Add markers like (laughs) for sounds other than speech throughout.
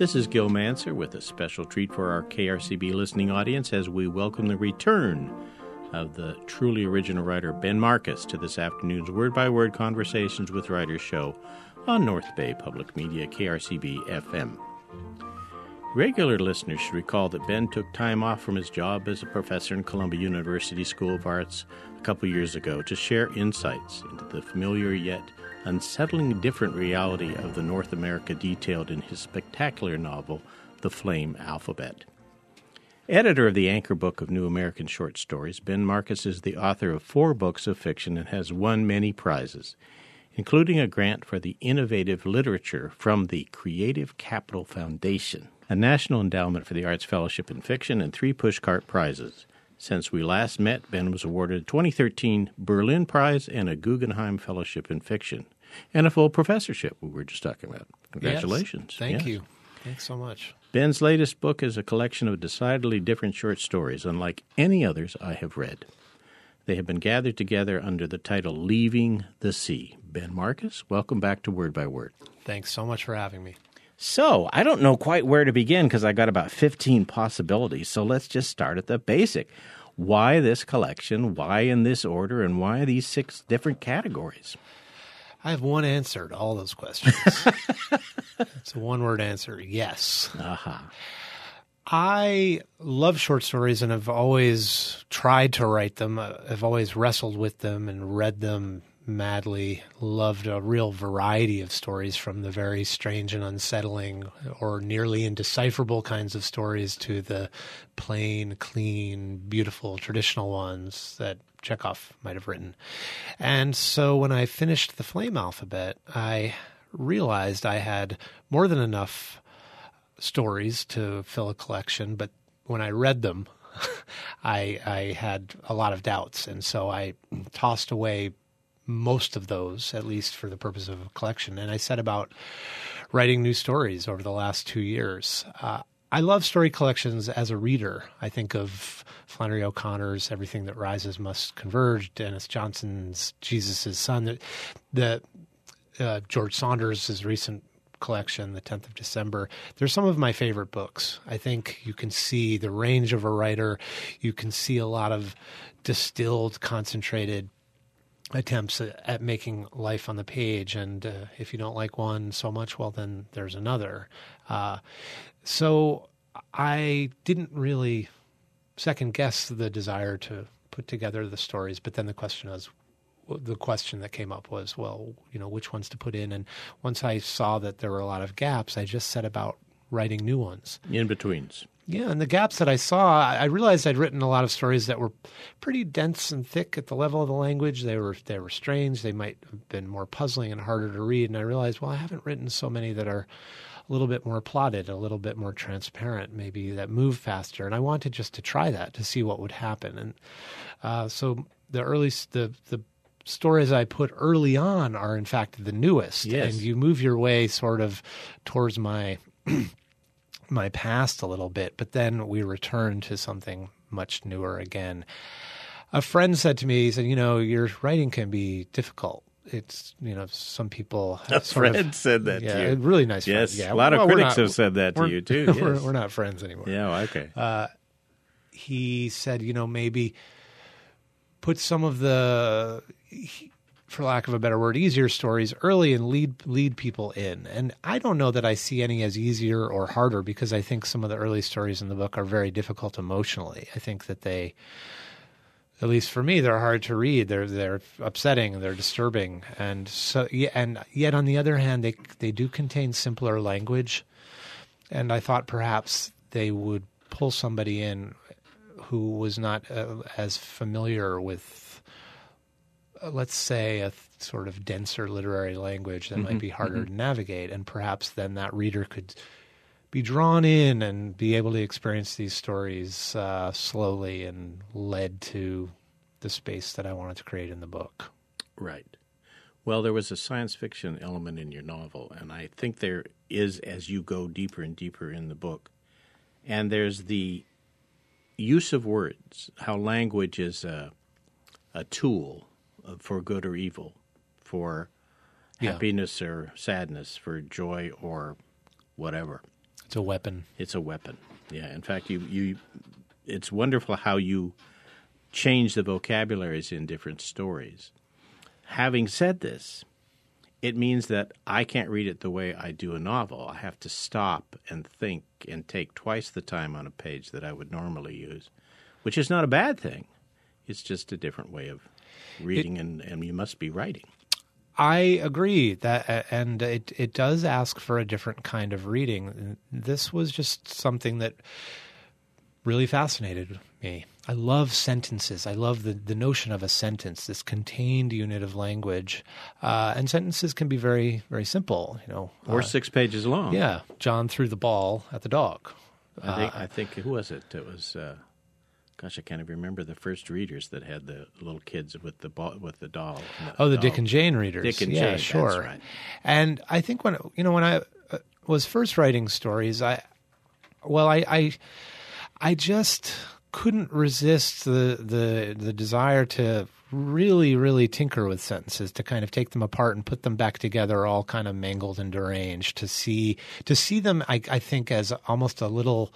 This is Gil Mansergh with a special treat for our KRCB listening audience as we welcome the return of the truly original writer Ben Marcus to this afternoon's Word by Word Conversations with Writers show on North Bay Public Media KRCB FM. Regular listeners should recall that Ben took time off from his job as a professor in Columbia University School of Arts a couple years ago to share insights into the familiar yet unsettling different reality of the North America detailed in his spectacular novel, The Flame Alphabet. Editor of the Anchor Book of New American Short Stories, Ben Marcus is the author of four books of fiction and has won many prizes, including a grant for the innovative literature from the Creative Capital Foundation, a National Endowment for the Arts Fellowship in Fiction, and three Pushcart Prizes. Since we last met, Ben was awarded a 2013 Berlin Prize and a Guggenheim Fellowship in Fiction, and a full professorship we were just talking about. Congratulations. Yes, thank Yes. you. Thanks so much. Ben's latest book is a collection of decidedly different short stories, unlike any others I have read. They have been gathered together under the title Leaving the Sea. Ben Marcus, welcome back to Word by Word. Thanks so much for having me. So, I don't know quite where to begin because I got about 15 possibilities. So, let's just start at the basic. Why this collection? Why in this order? And why these six different categories? I have one answer to all those questions. (laughs) it's a one word answer yes. Aha. I love short stories and have always tried to write them. Uh, I've always wrestled with them and read them madly. Loved a real variety of stories from the very strange and unsettling or nearly indecipherable kinds of stories to the plain, clean, beautiful, traditional ones that Chekhov might have written. And so when I finished The Flame Alphabet, I realized I had more than enough stories to fill a collection, but when I read them, (laughs) I I had a lot of doubts, and so I tossed away most of those, at least for the purpose of a collection. And I set about writing new stories over the last two years. Uh, I love story collections as a reader. I think of Flannery O'Connor's "Everything That Rises Must Converge," Denis Johnson's "Jesus' Son," the, uh, George Saunders' recent collection, the 10th of December. They're some of my favorite books. I think you can see the range of a writer. You can see a lot of distilled, concentrated attempts at, making life on the page. And uh, if you don't like one so much, well, then there's another. Uh, so I didn't really second guess the desire to put together the stories, but then the question was, the question that came up was, well, you know, which ones to put in. And once I saw that there were a lot of gaps, I just set about writing new ones. In betweens. Yeah, and the gaps that I saw, I realized I'd written a lot of stories that were pretty dense and thick at the level of the language. They were they were strange. They might have been more puzzling and harder to read. And I realized, well, I haven't written so many that are a little bit more plotted, a little bit more transparent, maybe that move faster. And I wanted just to try that to see what would happen. And uh, so the early the the stories I put early on are in fact the newest. Yes. And you move your way sort of towards my my past a little bit, but then we return to something much newer again. A friend said to me, he said, you know, your writing can be difficult. It's, you know, some people A sort of- friend said that yeah, to you. a really nice Yes, friend. Yeah. a lot of Well, we're critics not- have said that to you (laughs) too. we're, we're not friends anymore Yeah, okay. Uh, he said, you know, maybe put some of the, for lack of a better word, easier stories early and lead lead people in. And I don't know that I see any as easier or harder because I think some of the early stories in the book are very difficult emotionally. I think that they, at least for me, they're hard to read. They're they're upsetting. They're disturbing. And so, yeah, and yet on the other hand, they they do contain simpler language. And I thought perhaps they would pull somebody in who was not uh, as familiar with, uh, let's say, a th- sort of denser literary language that might be harder to navigate, and perhaps then that reader could be drawn in and be able to experience these stories uh, slowly and led to the space that I wanted to create in the book. Right. Well, there was a science fiction element in your novel, and I think there is as you go deeper and deeper in the book. And there's the use of words, how language is a, a tool Uh, for good or evil, for Yeah. happiness or sadness, for joy or whatever. It's a weapon. It's a weapon. Yeah. In fact, you you it's wonderful how you change the vocabularies in different stories. Having said this, it means that I can't read it the way I do a novel. I have to stop and think and take twice the time on a page that I would normally use, which is not a bad thing. It's just a different way of reading, it, and, and you must be writing. I agree that, and it it does ask for a different kind of reading. This was just something that really fascinated me. I love sentences. I love the, the notion of a sentence, this contained unit of language. Uh, and sentences can be very, very simple, you know. Or uh, six pages long. Yeah. John threw the ball at the dog. I think, uh, I think who was it? It was, uh, gosh, I can't even remember the first readers that had the little kids with the ball, with the doll. The oh, the doll. Dick and Jane readers. Dick and yeah, Jane, sure. Right. And I think when, you know, when I uh, was first writing stories, I, well, I, I, I just couldn't resist the the the desire to really really tinker with sentences to kind of take them apart and put them back together all kind of mangled and deranged to see to see them I, I think as almost a little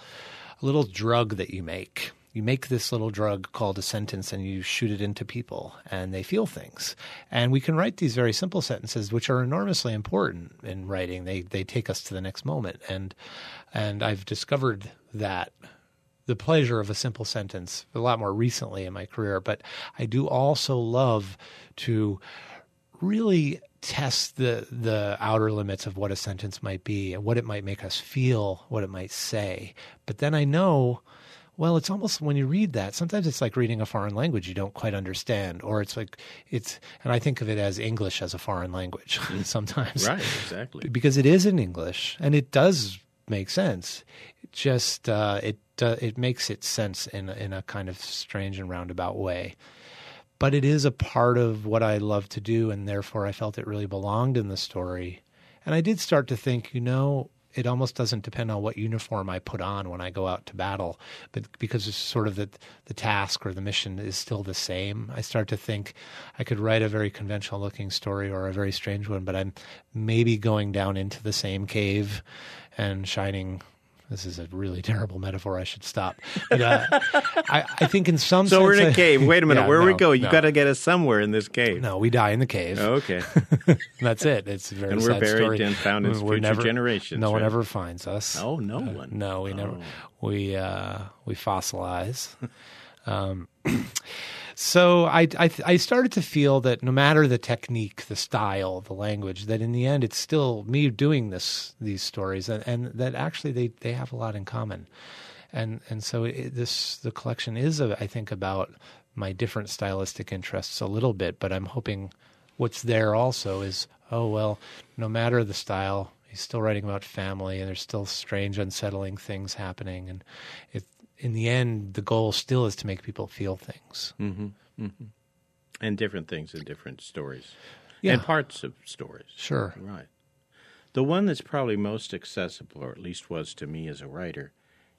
a little drug that you make you make this little drug called a sentence and you shoot it into people and they feel things. And we can write these very simple sentences which are enormously important in writing. They they take us to the next moment. And and I've discovered that the pleasure of a simple sentence a lot more recently in my career, but I do also love to really test the the outer limits of what a sentence might be and what it might make us feel, what it might say. But then I know well, it's almost when you read that, sometimes it's like reading a foreign language you don't quite understand, or it's like it's, and I think of it as English as a foreign language (laughs) sometimes. Right, exactly. Because it is in English and it does make sense. It just, uh, it uh, it makes it sense in in a kind of strange and roundabout way. But it is a part of what I love to do, and therefore I felt it really belonged in the story. And I did start to think, you know, it almost doesn't depend on what uniform I put on when I go out to battle, but because it's sort of the the task or the mission is still the same. I start to think I could write a very conventional looking story or a very strange one, but I'm maybe going down into the same cave and shining this is a really terrible metaphor. I should stop. But uh, (laughs) I, I, think in some so sense, we're in a cave. Wait a minute. (laughs) Yeah, Where no, we go? You no. got to get us somewhere in this cave. No, we die in the cave. Oh, okay. (laughs) That's it. It's very and we're buried story. and found in we're future never, generations. No right? one ever finds us. Oh, no uh, one. No, we oh. never. We uh, we fossilize. um, (clears throat) so I, I, I started to feel that no matter the technique, the style, the language, that in the end it's still me doing this these stories, and, and that actually they, they have a lot in common, and and so it, this the collection is a, I think about my different stylistic interests a little bit, but I'm hoping what's there also is oh well, no matter the style, he's still writing about family, and there's still strange, unsettling things happening, and it in the end, the goal still is to make people feel things. Mm-hmm. Mm-hmm. And different things in different stories. Yeah. And parts of stories. Sure. Right. The one that's probably most accessible, or at least was to me as a writer,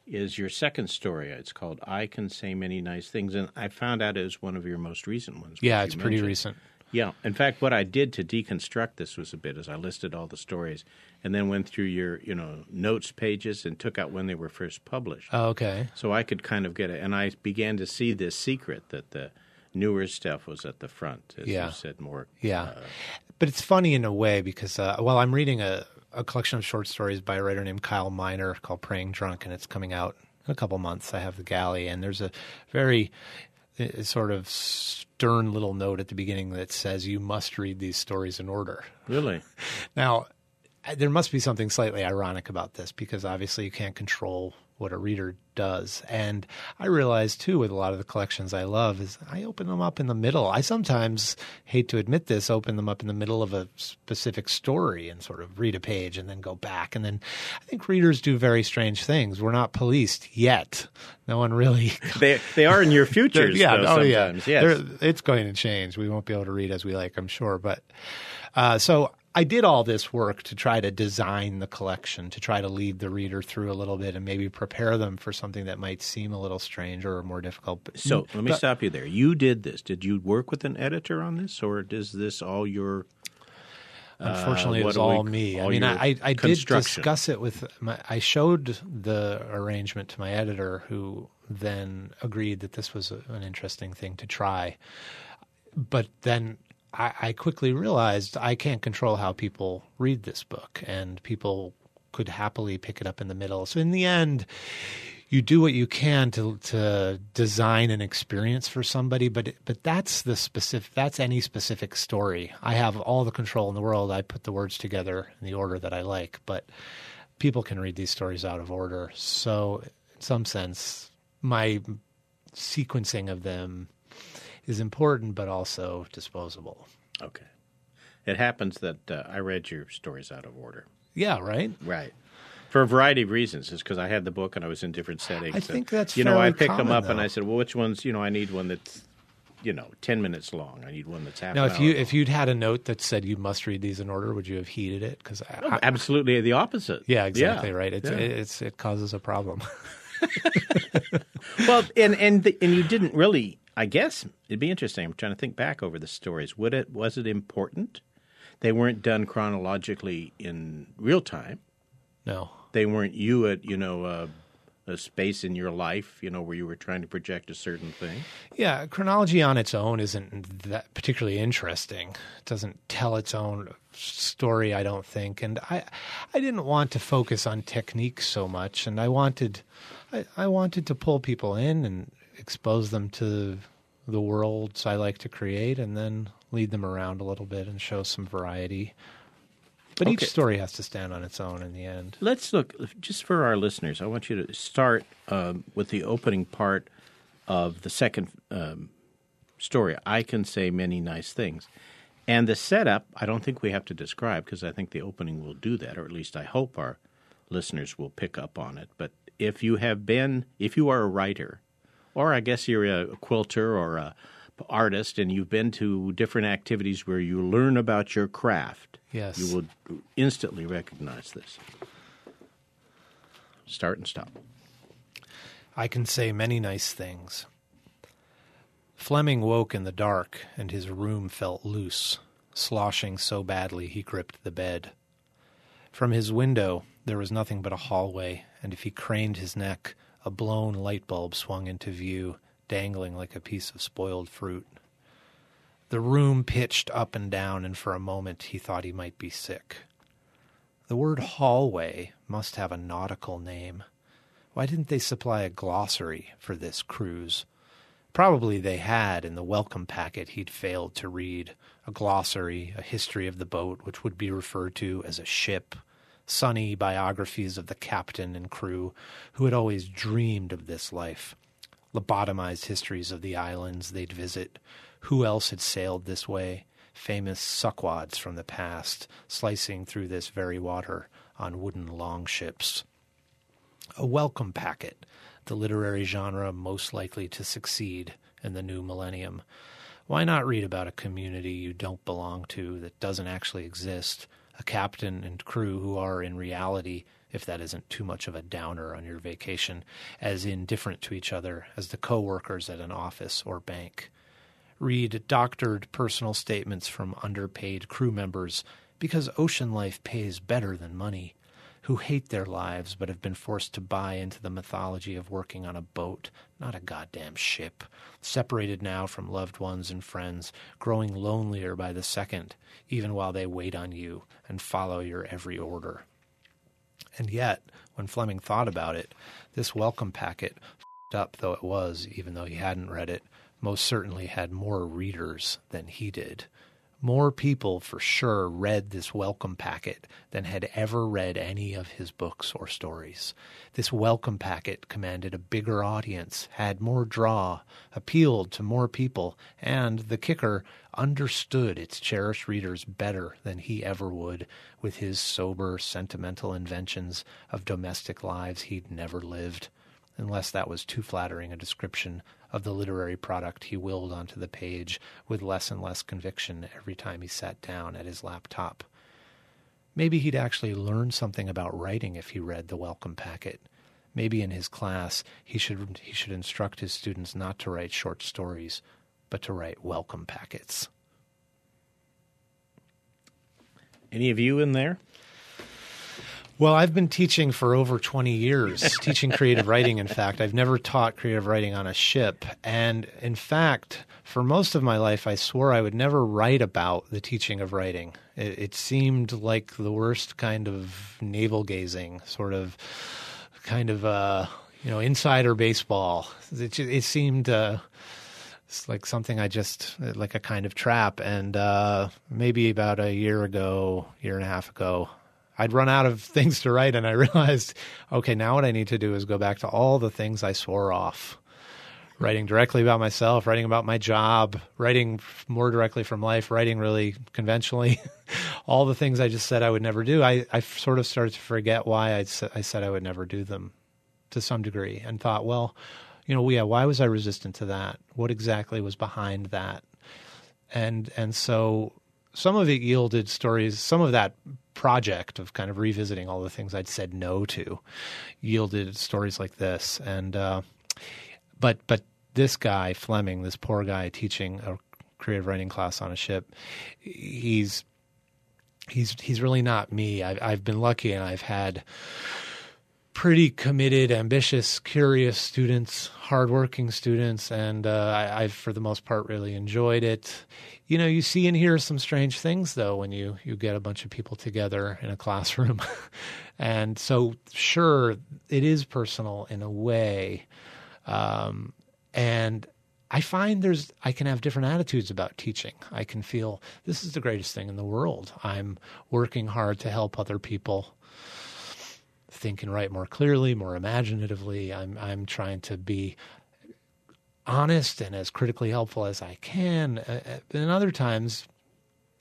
is your second story. It's called I Can Say Many Nice Things. And I found out it was one of your most recent ones. Yeah, it's pretty recent. Yeah. In fact, what I did to deconstruct this was a bit is I listed all the stories and then went through your, you know, notes pages and took out when they were first published. Oh, okay. So I could kind of get it. And I began to see this secret that the newer stuff was at the front, as Yeah. you said more. Yeah. uh, But it's funny in a way because, uh, well, I'm reading a, a collection of short stories by a writer named Kyle Minor called Praying Drunk, and it's coming out in a couple months. I have the galley, and there's a very sort of stern little note at the beginning that says you must read these stories in order. really? (laughs) Now, there must be something slightly ironic about this because obviously you can't control what a reader does. And I realize too with a lot of the collections I love is I open them up in the middle. I sometimes hate to admit this, open them up in the middle of a specific story and sort of read a page and then go back. And then I think readers do very strange things. We're not policed yet. No one really (laughs) (laughs) They they are in your futures, yeah, though, oh yeah, sometimes. Yes. They're- it's going to change. We won't be able to read as we like, I'm sure. But uh, so I did all this work to try to design the collection, to try to lead the reader through a little bit and maybe prepare them for something that might seem a little strange or more difficult. But, So let me but- stop you there. You did this. Did you work with an editor on this, or is this all your Unfortunately, Uh, it was do we- all me. I mean, I, I did discuss it with my. I showed the arrangement to my editor, who then agreed that this was a, an interesting thing to try. But then I, I quickly realized I can't control how people read this book, and people could happily pick it up in the middle. So in the end, you do what you can to to design an experience for somebody, but but that's the specific. That's any specific story. I have all the control in the world. I put the words together in the order that I like, but people can read these stories out of order. So in some sense, my sequencing of them is important, but also disposable. Okay. It happens that uh, I read your stories out of order. Yeah, right. Right. For a variety of reasons. It's because I had the book and I was in different settings. I think and, that's You know, I picked them up and. I said, well, which ones, you know, I need one that's, you know, 10 minutes long. I need one that's half Now, if you long. if you'd had a note that said you must read these in order, would you have heeded it? Because Oh, absolutely the opposite. yeah, exactly right. It's Yeah. it's it causes a problem. (laughs) well, and and the, and you didn't really. I guess it'd be interesting. I'm trying to think back over the stories. Would it was it important? They weren't done chronologically in real time. no. They weren't you at you know uh, a space in your life you know where you were trying to project a certain thing. Yeah, chronology on its own isn't that particularly interesting. It doesn't tell its own story, I don't think. And I, I didn't want to focus on technique so much, and I wanted, I, I wanted to pull people in and expose them to the worlds I like to create, and then lead them around a little bit and show some variety. But Okay. each story has to stand on its own in the end. Let's look just for our listeners. I want you to start um, with the opening part of the second um, story. I can say many nice things, and the setup. I don't think we have to describe because I think the opening will do that, or at least I hope our listeners will pick up on it. But if you have been, if you are a writer, or I guess you're a quilter or a artist, and you've been to different activities where you learn about your craft, Yes. you will instantly recognize this. Start and stop. I can say many nice things. Fleming woke in the dark, and his room felt loose, sloshing so badly he gripped the bed. From his window there was nothing but a hallway, and if he craned his neck, a blown light bulb swung into view, dangling like a piece of spoiled fruit. The room pitched up and down, and for a moment he thought he might be sick. The word hallway must have a nautical name. Why didn't they supply a glossary for this cruise? Probably they had in the welcome packet he'd failed to read a glossary, a history of the boat, which would be referred to as a ship, sunny biographies of the captain and crew who had always dreamed of this life, lobotomized histories of the islands they'd visit, who else had sailed this way, famous suckwads from the past, slicing through this very water on wooden longships a welcome packet, the literary genre most likely to succeed in the new millennium. Why not read about a community you don't belong to that doesn't actually exist, a captain and crew who are in reality, if that isn't too much of a downer on your vacation, as indifferent to each other as the co-workers at an office or bank? Read doctored personal statements from underpaid crew members because ocean life pays better than money who hate their lives but have been forced to buy into the mythology of working on a boat, not a goddamn ship, separated now from loved ones and friends, growing lonelier by the second, even while they wait on you and follow your every order. And yet, when Fleming thought about it, this welcome packet, up though it was, even though he hadn't read it, most certainly had more readers than he did. More people for sure read this welcome packet than had ever read any of his books or stories. This welcome packet commanded a bigger audience, had more draw, appealed to more people, and, the kicker, understood its cherished readers better than he ever would with his sober, sentimental inventions of domestic lives he'd never lived unless that was too flattering a description of the literary product he willed onto the page with less and less conviction every time he sat down at his laptop. Maybe he'd actually learn something about writing if he read the welcome packet. Maybe in his class he should he should instruct his students not to write short stories, but to write welcome packets. Any of you in there? Well, I've been teaching for over 20 years, (laughs) teaching creative writing, in fact. I've never taught creative writing on a ship. And in fact, for most of my life, I swore I would never write about the teaching of writing. It, it seemed like the worst kind of navel gazing, sort of, kind of, uh, you know, insider baseball. It, it seemed. Uh, it's like something I just like a kind of trap. And uh, maybe about a year ago, year and a half ago, I'd run out of (laughs) things to write, and I realized, okay, now what I need to do is go back to all the things I swore off. Writing directly about myself, writing about my job, writing more directly from life, writing really conventionally, (laughs) all the things I just said I would never do. I, I sort of started to forget why I, I said I would never do them to some degree and thought, well, you know, yeah, why was I resistant to that? What exactly was behind that? And and so some of it yielded stories. Some of that project of kind of revisiting all the things I'd said no to yielded stories like this. And uh, but but this guy Fleming, this poor guy teaching a creative writing class on a ship, he's he's he's really not me. I've, I've been lucky and I've had pretty committed, ambitious, curious students, hardworking students, and uh, I, I've for the most part really enjoyed it you know, you see and hear some strange things though when you you get a bunch of people together in a (laughs) classroom, and so sure, it is personal in a way, um, and I find there's I can have different attitudes about teaching. I can feel this is the greatest thing in the world. I'm working hard to help other people think and write more clearly, more imaginatively. I'm I'm trying to be honest and as critically helpful as I can. Uh, uh, and other times,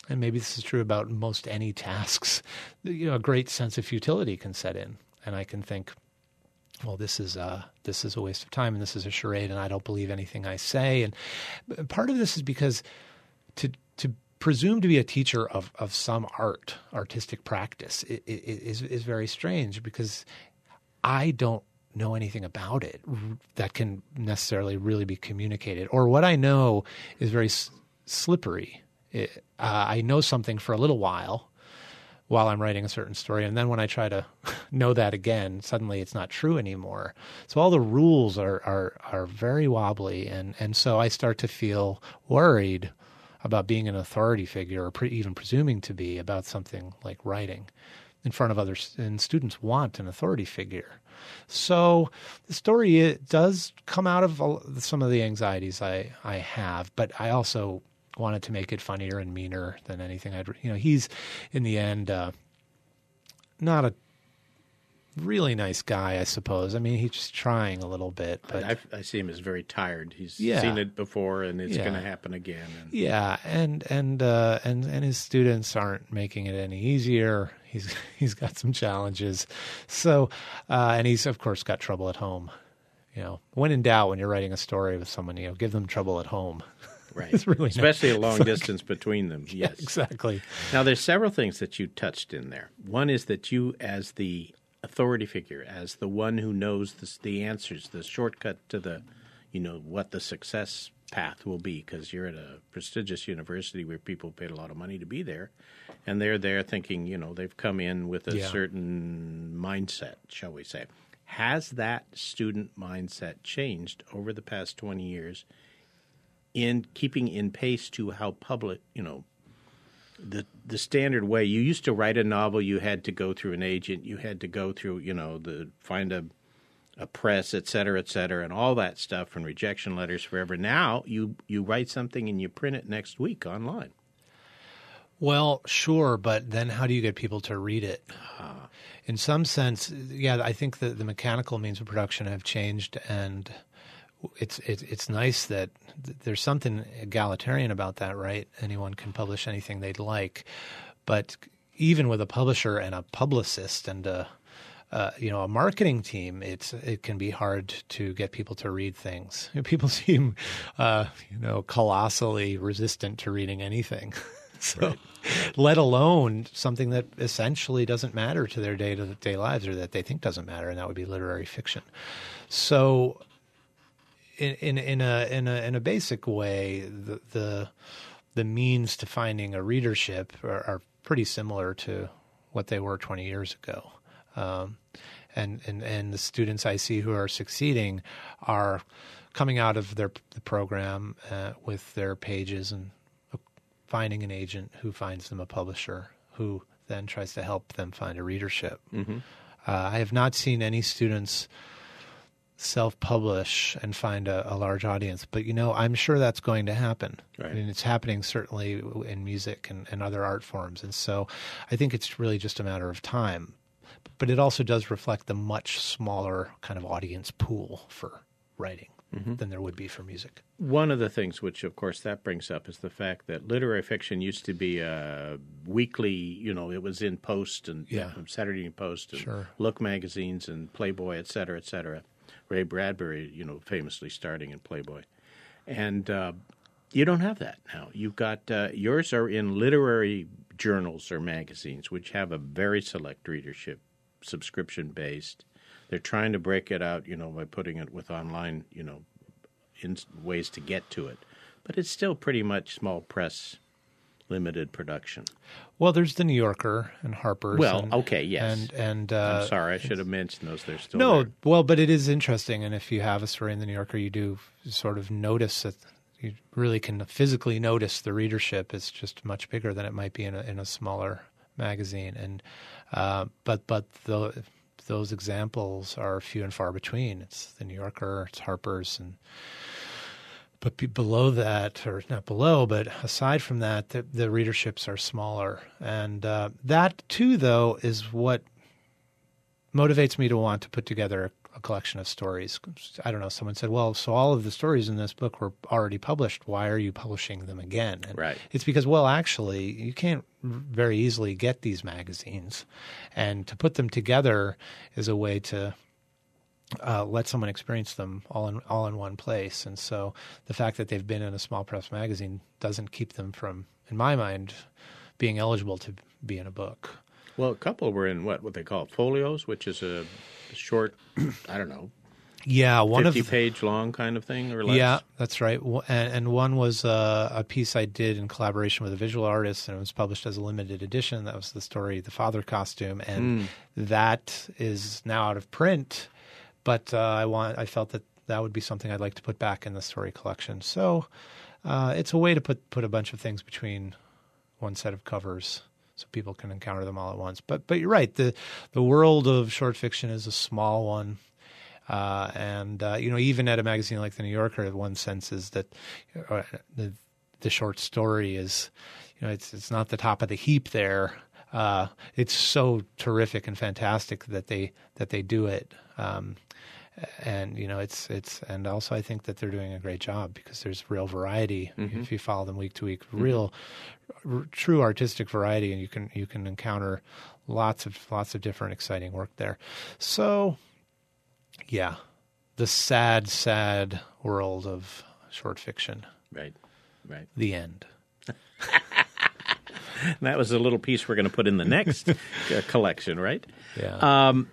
and maybe this is true about most any tasks, you know, a great sense of futility can set in, and I can think, well, this is a this is a waste of time, and this is a charade, and I don't believe anything I say. And part of this is because to to presume to be a teacher of of some art, artistic practice, it, it, is is very strange because I don't know anything about it that can necessarily really be communicated. Or what I know is very s- slippery. It, uh, I know something for a little while while I'm writing a certain story, and then when I try to (laughs) know that again, suddenly it's not true anymore. So all the rules are are are very wobbly, and and so I start to feel worried about being an authority figure or pre- even presuming to be about something like writing in front of others and students want an authority figure. So the story it does come out of some of the anxieties I, I have, but I also wanted to make it funnier and meaner than anything I'd, you know, he's in the end, uh, not a really nice guy, I suppose. I mean, he's just trying a little bit, but I, I see him as very tired. He's yeah. seen it before, and it's yeah. going to happen again. And... Yeah, and and uh, and and his students aren't making it any easier. He's (laughs) he's got some challenges. So, uh, and he's of course got trouble at home. You know, when in doubt, when you're writing a story with someone, you know, give them trouble at home. (laughs) Right. it's really especially a long (laughs) distance between them. Yes, yeah, exactly. Now, there's several things that you touched in there. One is that you, as the authority figure, as the one who knows the, the answers, the shortcut to the, you know, what the success path will be, because you're at a prestigious university where people paid a lot of money to be there, and they're there thinking, you know, they've come in with a yeah. certain mindset, shall we say. Has that student mindset changed over the past 20 years in keeping in pace to how public, you know, the the standard way you used to write a novel you had to go through an agent you had to go through you know the find a a press et cetera et cetera and all that stuff and rejection letters forever. Now you you write something and you print it next week online. Well, sure, but then how do you get people to read it? Ah. In some sense, yeah, I think that the mechanical means of production have changed, and it's it's it's nice that there's something egalitarian about that, right? Anyone can publish anything they'd like, but even with a publisher and a publicist and a uh, you know a marketing team, it's it can be hard to get people to read things. (laughs) People seem uh, you know colossally resistant to reading anything. (laughs) so, right. let alone something that essentially doesn't matter to their day to day lives or that they think doesn't matter, and that would be literary fiction. So, in, in, in a in a in a basic way, the, the the means to finding a readership are, are pretty similar to what they were 20 years ago. Um, and, and, and the students I see who are succeeding are coming out of their the program uh, with their pages and finding an agent who finds them a publisher who then tries to help them find a readership. Mm-hmm. Uh, I have not seen any students self-publish and find a, a, large audience, but you know, I'm sure that's going to happen. Right. I mean, it's happening certainly in music and, and other art forms, and so I think it's really just a matter of time. But it also does reflect the much smaller kind of audience pool for writing mm-hmm. than there would be for music. One of the things, which of course that brings up, is the fact that literary fiction used to be a weekly. You know, it was in Post and yeah. Saturday Post and sure. Look magazines and Playboy, et cetera, et cetera. Ray Bradbury, you know, famously starting in Playboy, and uh, you don't have that now. You've got uh, yours are in literary journals or magazines, which have a very select readership, subscription based they're trying to break it out, you know, by putting it with online, you know, in ways to get to it. But it's still pretty much small press, limited production. Well, there's the New Yorker and Harper's. Well, and, okay, yes, and and uh, I'm sorry, I should have mentioned those. They're still no. there. Well, but it is interesting, and if you have a story in the New Yorker, you do sort of notice that you really can physically notice the readership is just much bigger than it might be in a in a smaller magazine, and uh, but but the those examples are few and far between. It's the New Yorker, it's Harper's, and but be below that, or not below, but aside from that, the, the readerships are smaller, and uh, that too, though, is what motivates me to want to put together a collection of stories. I don't know. Someone said, "Well, so all of the stories in this book were already published. Why are you publishing them again?" And right. It's because, well, actually, you can't very easily get these magazines, and to put them together is a way to uh, let someone experience them all in all in one place. And so, the fact that they've been in a small press magazine doesn't keep them from, in my mind, being eligible to be in a book. Well, a couple were in what what they call folios, which is a short, (clears throat) I don't know, yeah, one fifty of page long kind of thing or less. Yeah, that's right. And, and one was uh, a piece I did in collaboration with a visual artist, and it was published as a limited edition. That was the story, the father costume, and Mm. that is now out of print. But uh, I want, I felt that that would be something I'd like to put back in the story collection. So uh, it's a way to put put a bunch of things between one set of covers so people can encounter them all at once. But but you're right. the The world of short fiction is a small one, uh, and uh, you know even at a magazine like the New Yorker, one senses that uh, the the short story is, you know, it's it's not the top of the heap there. Uh, it's so terrific and fantastic that they that they do it. Um, and you know it's it's and also I think that they're doing a great job because there's real variety Mhm. if you follow them week to week real r- true artistic variety and you can you can encounter lots of lots of different exciting work there so yeah the sad sad world of short fiction Right, right. the end (laughs) that was a little piece we're going to put in the next (laughs) uh, collection, right? yeah Um,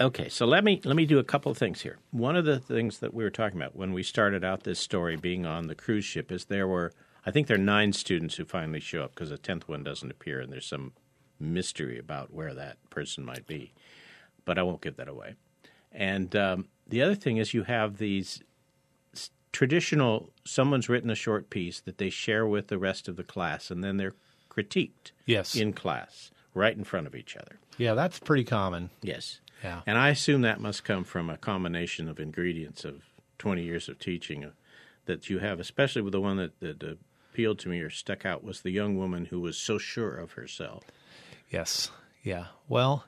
okay, so let me let me do a couple of things here. One of the things that we were talking about when we started out this story being on the cruise ship is there were I think there are nine students who finally show up because the tenth one doesn't appear, and there's some mystery about where that person might be. But I won't give that away. And um, the other thing is you have these traditional. Someone's written a short piece that they share with the rest of the class, and then they're critiqued yes in class, right in front of each other. yeah that's pretty common Yes. Yeah And I assume that must come from a combination of ingredients of 20 years of teaching uh, that you have, especially with the one that, that appealed to me or stuck out was the young woman who was so sure of herself. Yes. Yeah. Well,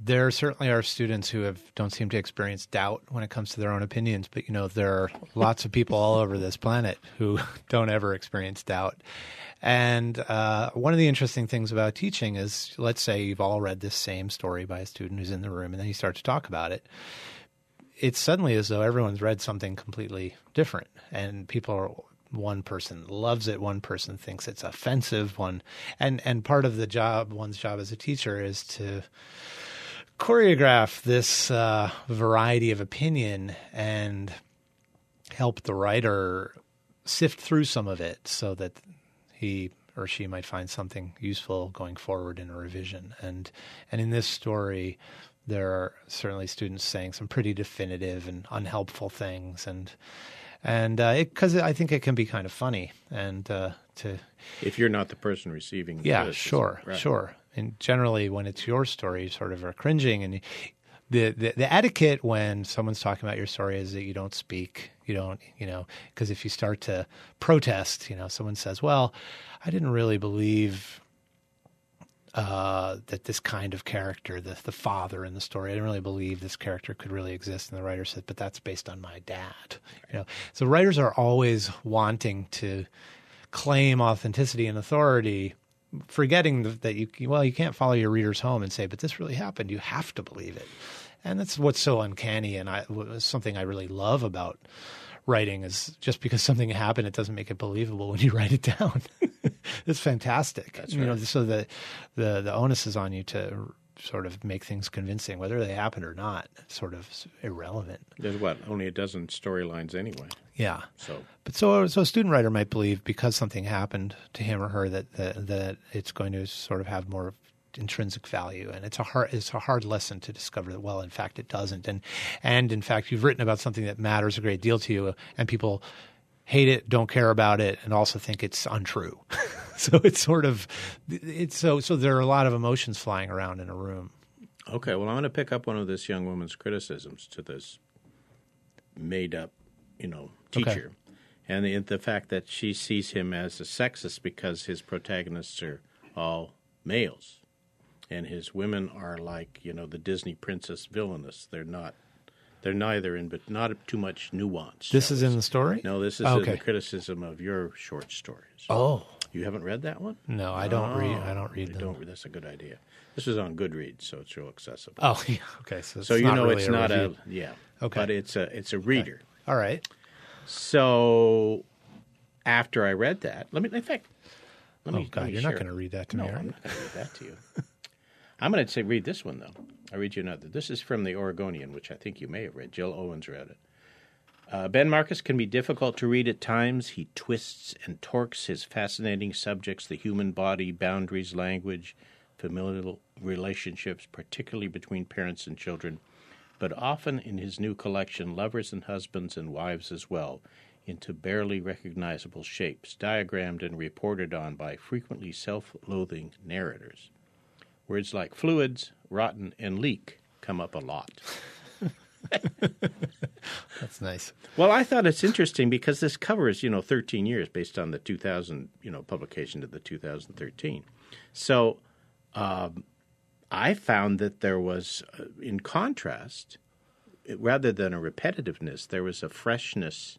there certainly are students who have don't seem to experience doubt when it comes to their own opinions, but you know there are lots of people all over this planet who (laughs) don't ever experience doubt. And uh, one of the interesting things about teaching is, let's say you've all read this same story by a student who's in the room, and then you start to talk about it. It's suddenly as though everyone's read something completely different, and people are one person loves it one person thinks it's offensive one and and part of the job one's job as a teacher is to choreograph this uh, variety of opinion and help the writer sift through some of it so that he or she might find something useful going forward in a revision. And and in this story, there are certainly students saying some pretty definitive and unhelpful things, and and because uh, I think it can be kind of funny and uh, to if you're not the person receiving. The yeah, sure, right. sure. And generally, when it's your story, you sort of are cringing, and the, the, the etiquette when someone's talking about your story is that you don't speak. You don't, you know, because if you start to protest, you know, someone says, "Well, I didn't really believe uh, that this kind of character, the the father in the story, I didn't really believe this character could really exist." And the writer said, "But that's based on my dad." You know, so writers are always wanting to claim authenticity and authority forgetting that you well you can't follow your readers home and say but this really happened. You have to believe it. And that's what's so uncanny and I something I really love about writing is just because something happened it doesn't make it believable when you (laughs) write it down. (laughs) It's fantastic. That's right. you know so the the the onus is on you to sort of make things convincing whether they happened or not sort of irrelevant. There's what only a dozen storylines anyway. Yeah. So, but so so a student writer might believe because something happened to him or her that that, that it's going to sort of have more intrinsic value. And it's a hard it's a hard lesson to discover that well in fact it doesn't. And and in fact you've written about something that matters a great deal to you and people hate it don't care about it and also think it's untrue (laughs) so it's sort of it's so so there are a lot of emotions flying around in a room okay well i'm going to pick up one of this young woman's criticisms to this made up you know teacher, okay. and the, the fact that she sees him as a sexist because his protagonists are all males, and his women are like you know the Disney princess villainous. They're not. They're neither in, but not too much nuance. This is in the story. No, this is oh, okay. in the criticism of your short stories. Oh, you haven't read that one? No, I don't oh, read. I don't read them. Don't. That's a good idea. This is on Goodreads, so it's real accessible. Oh, (laughs) yeah. Okay. So, so you know really it's a not review. a yeah. Okay. But it's a it's a reader. Okay. All right. So after I read that, let me in fact, let oh me. God, let me you're share. not going to read that to no, me, right? I'm not going to read that to you. (laughs) I'm going to say read this one though. I'll read you another. This is from the Oregonian, which I think you may have read. Jill Owens read it. Uh, ben Marcus can be difficult to read at times. He twists and torques his fascinating subjects the human body, boundaries, language, familial relationships, particularly between parents and children, but often in his new collection, lovers and husbands and wives as well, into barely recognizable shapes, diagrammed and reported on by frequently self loathing narrators. Words like fluids, rotten, and leak come up a lot. (laughs) That's nice. Well, I thought it's interesting because this covers, you know, 13 years based on the 2000, you know, publication to the 2013. So um, I found that there was, uh, in contrast, rather than a repetitiveness, there was a freshness,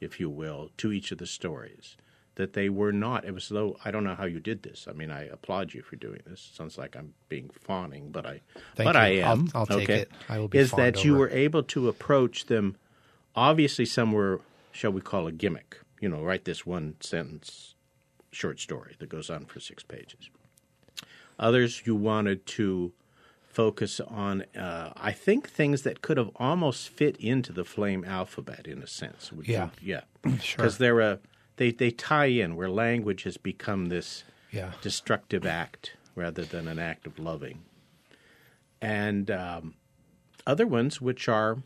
if you will, to each of the stories. That they were not. It was though I don't know how you did this. I mean, I applaud you for doing this. It sounds like I'm being fawning, but I, Thank but you. I am. I'll, I'll take okay? it. I will be Is that you were able to approach them? Obviously, some were, shall we call a gimmick? You know, write this one sentence short story that goes on for six pages. Others you wanted to focus on, uh, I think, things that could have almost fit into the Flame alphabet in a sense. Would Yeah. you- yeah, (clears throat) Sure. because they're a they they tie in where language has become this Yeah. destructive act rather than an act of loving, and um, other ones which are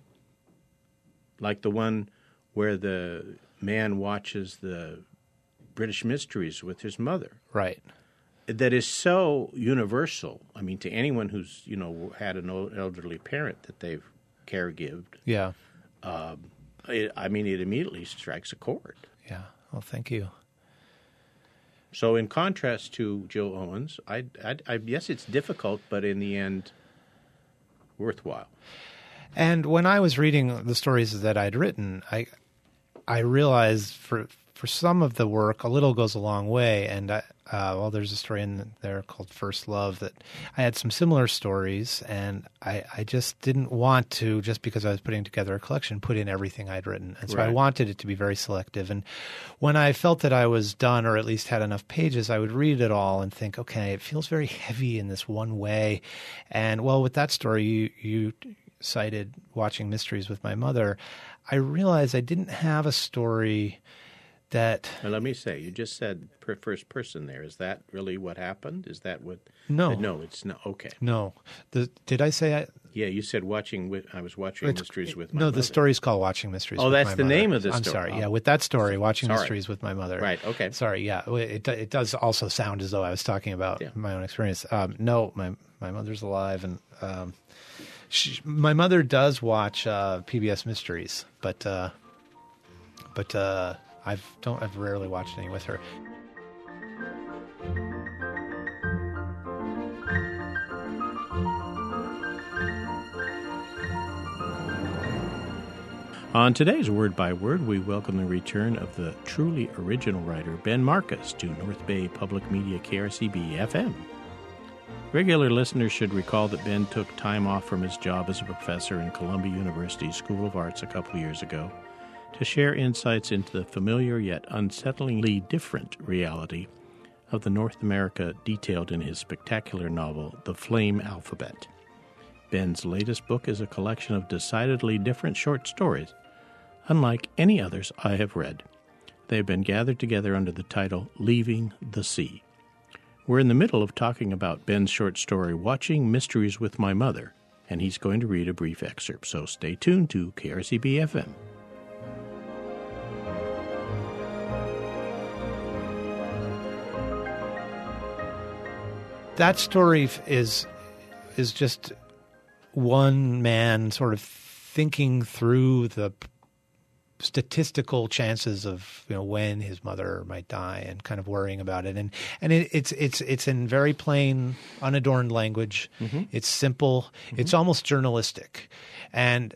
like the one where the man watches the British mysteries with his mother Right. that is so universal. I mean, to anyone who's you know had an elderly parent that they've caregived, Yeah. it, I mean, it immediately strikes a chord. Yeah. Well, thank you. So, in contrast to Jill Owens, I, I, I yes, it's difficult, but in the end, worthwhile. And when I was reading the stories that I'd written, I I realized for for some of the work, a little goes a long way. And I, uh, well, there's a story in there called First Love that I had some similar stories, and I, I just didn't want to just because I was putting together a collection put in everything I'd written, and so I wanted it to be very selective. And when I felt that I was done, or at least had enough pages, I would read it all and think, okay, it feels very heavy in this one way. And well, with that story, you you cited watching mysteries with my mother, I realized I didn't have a story that Now, let me say, you just said per first person there. Is that really what happened? Is that what? No. Uh, no, it's not. Okay. no. The did I say I? Yeah, you said watching. With, I was watching Mysteries with my no, mother. the story's called Watching Mysteries. Oh, that's the Mother. name of the I'm story. sorry. Oh. Yeah, with that story, Watching Sorry. Mysteries with My Mother. Right. Okay. Sorry. Yeah. It it does also sound as though I was talking about Yeah. my own experience. Um, no, my my mother's alive, and um, she, my mother does watch uh, PBS Mysteries, but uh, but uh, I've don't I've rarely watched any with her. On today's Word by Word, we welcome the return of the truly original writer Ben Marcus to North Bay Public Media KRCB FM. Regular listeners should recall that Ben took time off from his job as a professor in Columbia University's School of Arts a couple years ago to share insights into the familiar yet unsettlingly different reality of the North America detailed in his spectacular novel, The Flame Alphabet. Ben's latest book is a collection of decidedly different short stories, unlike any others I have read. They have been gathered together under the title Leaving the Sea. We're in the middle of talking about Ben's short story, Watching Mysteries with My Mother, and he's going to read a brief excerpt, so stay tuned to KRCB FM. That story is is just one man sort of thinking through the statistical chances of you know when his mother might die and kind of worrying about it. And and it, it's it's it's in very plain unadorned language. Mm-hmm. It's simple. Mm-hmm. It's almost journalistic. And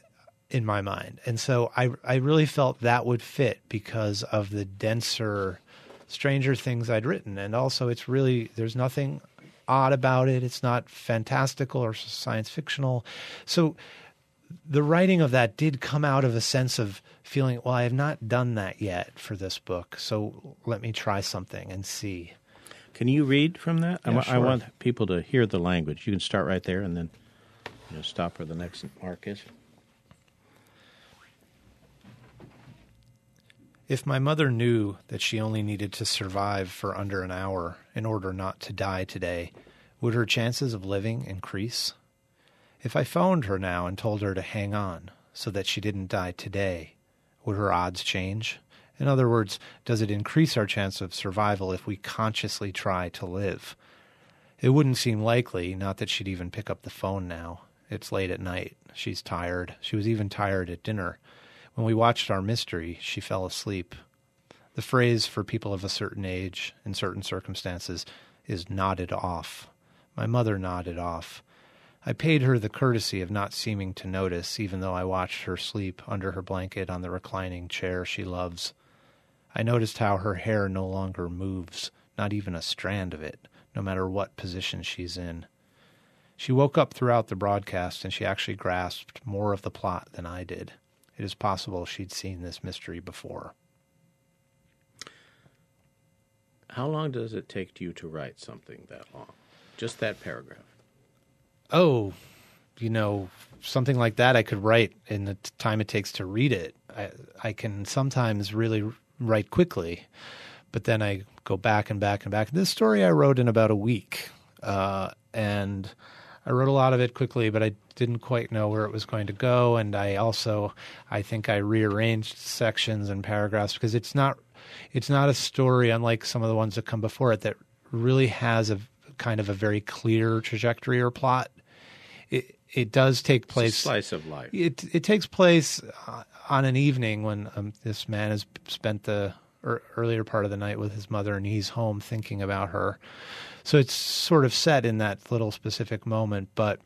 in my mind. And so i i really felt that would fit because of the denser stranger things i'd written. And also it's really there's nothing odd about it it's not fantastical or science fictional so the writing of that did come out of a sense of feeling, well, I have not done that yet for this book, so let me try something and see. Can you read from that? I, Yeah, I sure. want people to hear the language. You can start right there and then you know, stop where the next mark is. If my mother knew that she only needed to survive for under an hour in order not to die today, would her chances of living increase? If I phoned her now and told her to hang on so that she didn't die today, would her odds change? In other words, does it increase our chance of survival if we consciously try to live? It wouldn't seem likely, not that she'd even pick up the phone now. It's late at night. She's tired. She was even tired at dinner. When we watched our mystery, she fell asleep. The phrase for people of a certain age, in certain circumstances, is nodded off. My mother nodded off. I paid her the courtesy of not seeming to notice, even though I watched her sleep under her blanket on the reclining chair she loves. I noticed how her hair no longer moves, not even a strand of it, no matter what position she's in. She woke up throughout the broadcast and she actually grasped more of the plot than I did. It is possible she'd seen this mystery before. How long does it take you to write something that long? Just that paragraph. Oh, you know, something like that I could write in the time it takes to read it. I, I can sometimes really write quickly, but then I go back and back and back. This story I wrote in about a week, uh, and I wrote a lot of it quickly, but I didn't quite know where it was going to go. And I also, I think I rearranged sections and paragraphs because it's not, it's not a story unlike some of the ones that come before it that really has a kind of a very clear trajectory or plot. It it does take It's a place. slice of life. It it takes place uh, on an evening when um, this man has spent the er, earlier part of the night with his mother, and he's home thinking about her. So it's sort of set in that little specific moment, but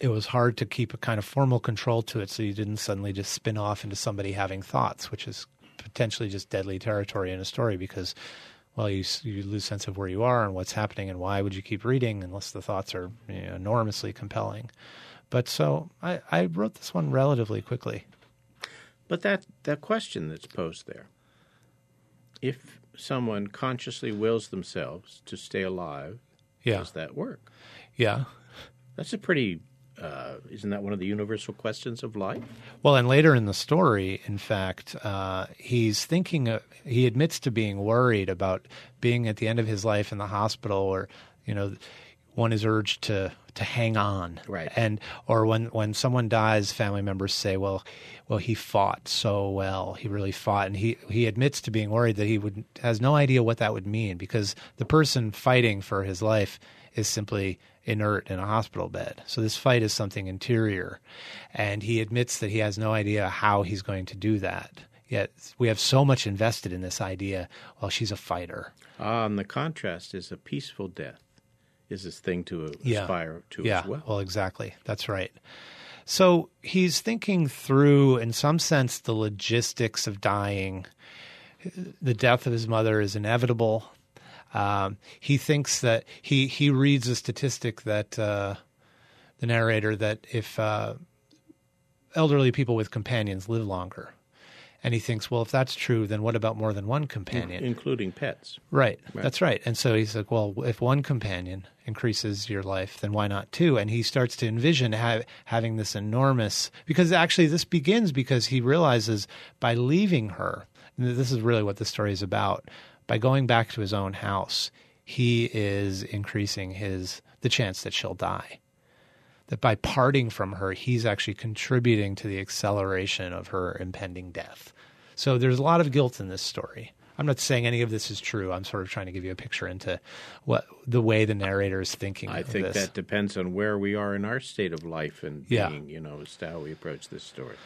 it was hard to keep a kind of formal control to it, so you didn't suddenly just spin off into somebody having thoughts, which is potentially just deadly territory in a story because. Well, you you lose sense of where you are and what's happening, and why would you keep reading unless the thoughts are you know, enormously compelling. But so I, I wrote this one relatively quickly. But that, that question that's posed there if someone consciously wills themselves to stay alive, Yeah, does that work? yeah, That's a pretty uh, isn't that one of the universal questions of life? Well, and later in the story, in fact, uh, he's thinking. Of, he admits to being worried about being at the end of his life in the hospital, or you know, one is urged to to hang on, right? And or when when someone dies, family members say, "Well, well, he fought so well. He really fought," and he he admits to being worried that he would has no idea what that would mean because the person fighting for his life is simply inert in a hospital bed. So this fight is something interior. And he admits that he has no idea how he's going to do that. Yet we have so much invested in this idea, well, she's a fighter. Ah, and the contrast is a peaceful death is this thing to aspire yeah. to yeah. as well. Well, exactly. That's right. So he's thinking through, in some sense, the logistics of dying. The death of his mother is inevitable. Um, he thinks that he he reads a statistic that uh, the narrator that if uh, elderly people with companions live longer, and he thinks, well, if that's true, then what about more than one companion, including pets? Right, right. that's right. And so he's like, well, if one companion increases your life, then why not two? And he starts to envision ha- having this enormous because actually this begins because he realizes by leaving her, this is really what the story is about by going back to his own house, he is increasing his the chance that she'll die. That by parting from her, he's actually contributing to the acceleration of her impending death. So there's a lot of guilt in this story. I'm not saying any of this is true. I'm sort of trying to give you a picture into what the way the narrator is thinking. I think this. that depends on where we are in our state of life and yeah. being, you know, as to how we approach this story.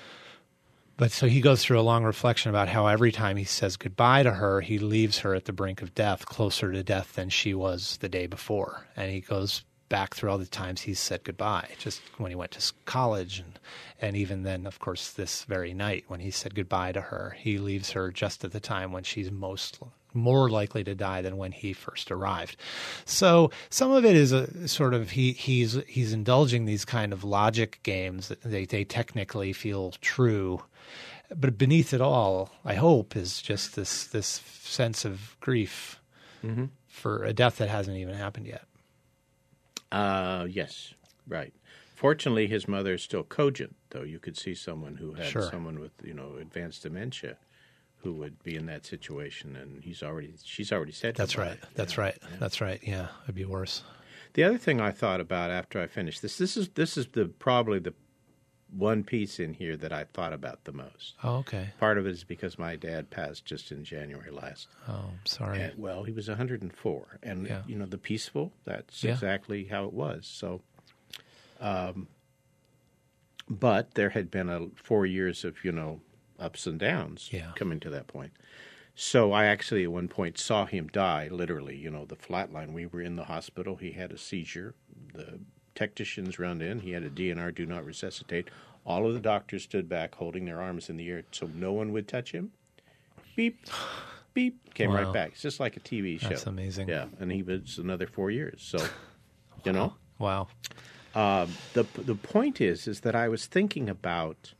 But so he goes through a long reflection about how every time he says goodbye to her, he leaves her at the brink of death, closer to death than she was the day before. And he goes back through all the times he's said goodbye, just when he went to college, and and even then, of course, this very night when he said goodbye to her, he leaves her just at the time when she's most more likely to die than when he first arrived. So some of it is a sort of he he's he's indulging these kind of logic games that they they technically feel true but beneath it all, I hope, is just this this sense of grief mm-hmm. for a death that hasn't even happened yet. Uh, yes, right. Fortunately, his mother is still cogent, though. You could see someone who had sure. someone with you know advanced dementia who would be in that situation, and he's already she's already said that's right. That's yeah. right. Yeah. That's right. Yeah, it'd be worse. The other thing I thought about after I finished this this is this is the probably the one piece in here that I thought about the most. Oh, okay. Part of it is because my dad passed just in January last. Oh, I'm sorry. And, well, he was 104, and yeah. you know the peaceful. That's yeah. exactly how it was. So, um, but there had been a four years of you know ups and downs yeah. coming to that point. So I actually at one point saw him die, literally. You know, the flatline. We were in the hospital. He had a seizure. The technicians round in. He had a DNR, do not resuscitate. All of the doctors stood back, holding their arms in the air so no one would touch him. Beep, beep, came wow. right back. It's just like a TV show. That's amazing. Yeah, and he was another four years. So, (laughs) you know, wow. Um, the the point is, is that I was thinking about